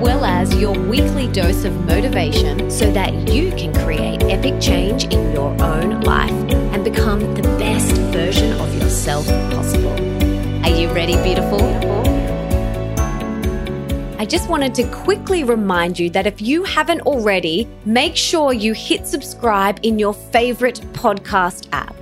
well as your weekly dose of motivation so that you can create epic change in your own life and become the best version of yourself possible. Are you ready, beautiful? I just wanted to quickly remind you that if you haven't already, make sure you hit subscribe in your favorite podcast app.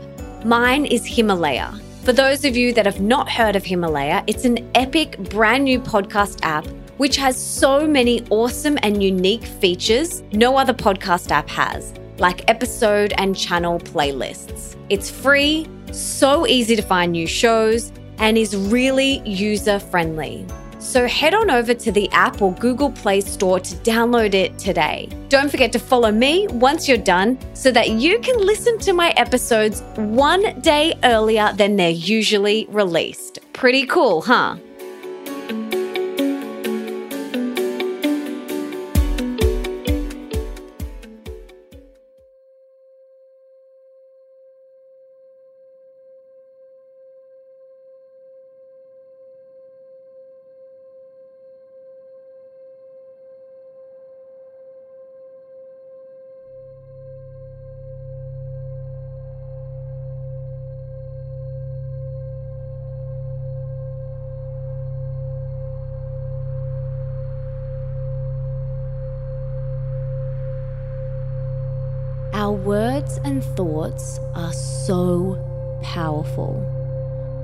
Mine is Himalaya. For those of you that have not heard of Himalaya, it's an epic brand new podcast app which has so many awesome and unique features no other podcast app has, like episode and channel playlists. It's free, so easy to find new shows, and is really user friendly. So head on over to the app or Google Play Store to download it today. Don't forget to follow me once you're done so that you can listen to my episodes one day earlier than they're usually released. Pretty cool, huh? Our words and thoughts are so powerful.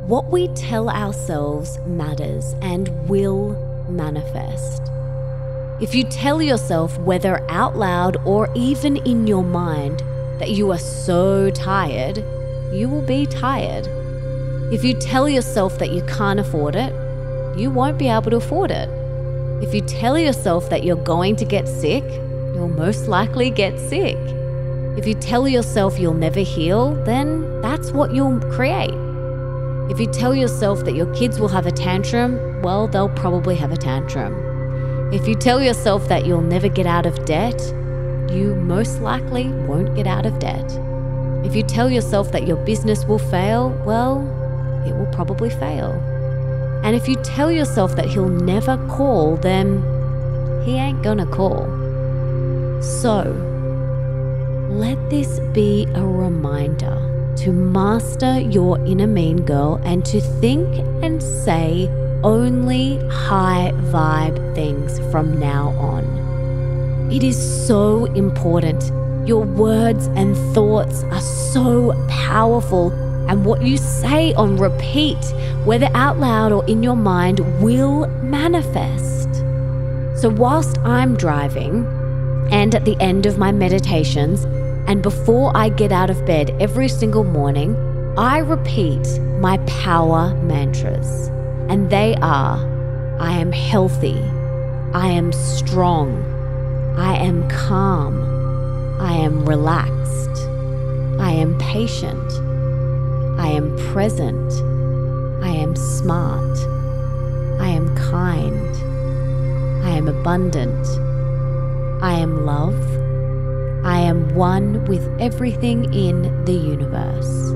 What we tell ourselves matters and will manifest. If you tell yourself, whether out loud or even in your mind, that you are so tired, you will be tired. If you tell yourself that you can't afford it, you won't be able to afford it. If you tell yourself that you're going to get sick, you'll most likely get sick. If you tell yourself you'll never heal, then that's what you'll create. If you tell yourself that your kids will have a tantrum, well, they'll probably have a tantrum. If you tell yourself that you'll never get out of debt, you most likely won't get out of debt. If you tell yourself that your business will fail, well, it will probably fail. And if you tell yourself that he'll never call, then he ain't gonna call. So, let this be a reminder to master your inner mean girl and to think and say only high vibe things from now on. It is so important. Your words and thoughts are so powerful, and what you say on repeat, whether out loud or in your mind, will manifest. So, whilst I'm driving and at the end of my meditations, and before I get out of bed every single morning, I repeat my power mantras. And they are I am healthy, I am strong, I am calm, I am relaxed, I am patient, I am present, I am smart, I am kind, I am abundant, I am love. I am one with everything in the universe.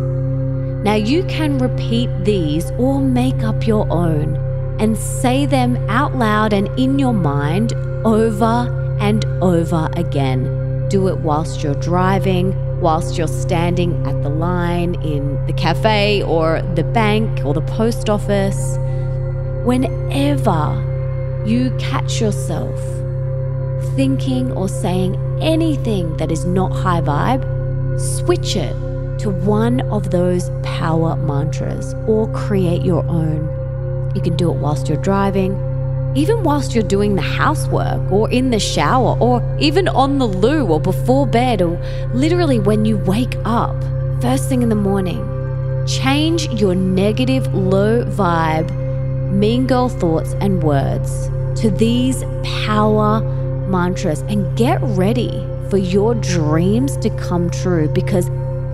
Now you can repeat these or make up your own and say them out loud and in your mind over and over again. Do it whilst you're driving, whilst you're standing at the line in the cafe or the bank or the post office. Whenever you catch yourself thinking or saying anything that is not high vibe, switch it to one of those power mantras or create your own. You can do it whilst you're driving, even whilst you're doing the housework or in the shower or even on the loo or before bed or literally when you wake up first thing in the morning. Change your negative, low vibe, mean girl thoughts and words to these power mantras and get ready for your dreams to come true because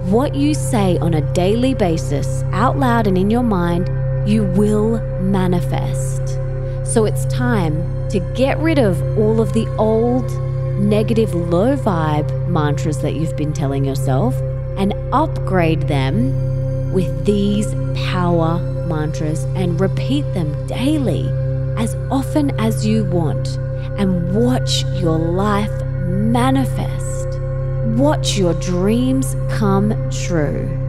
what you say on a daily basis, out loud and in your mind, you will manifest. So it's time to get rid of all of the old, negative, low vibe mantras that you've been telling yourself and upgrade them with these power mantras and repeat them daily as often as you want and watch your life manifest. Watch your dreams come true.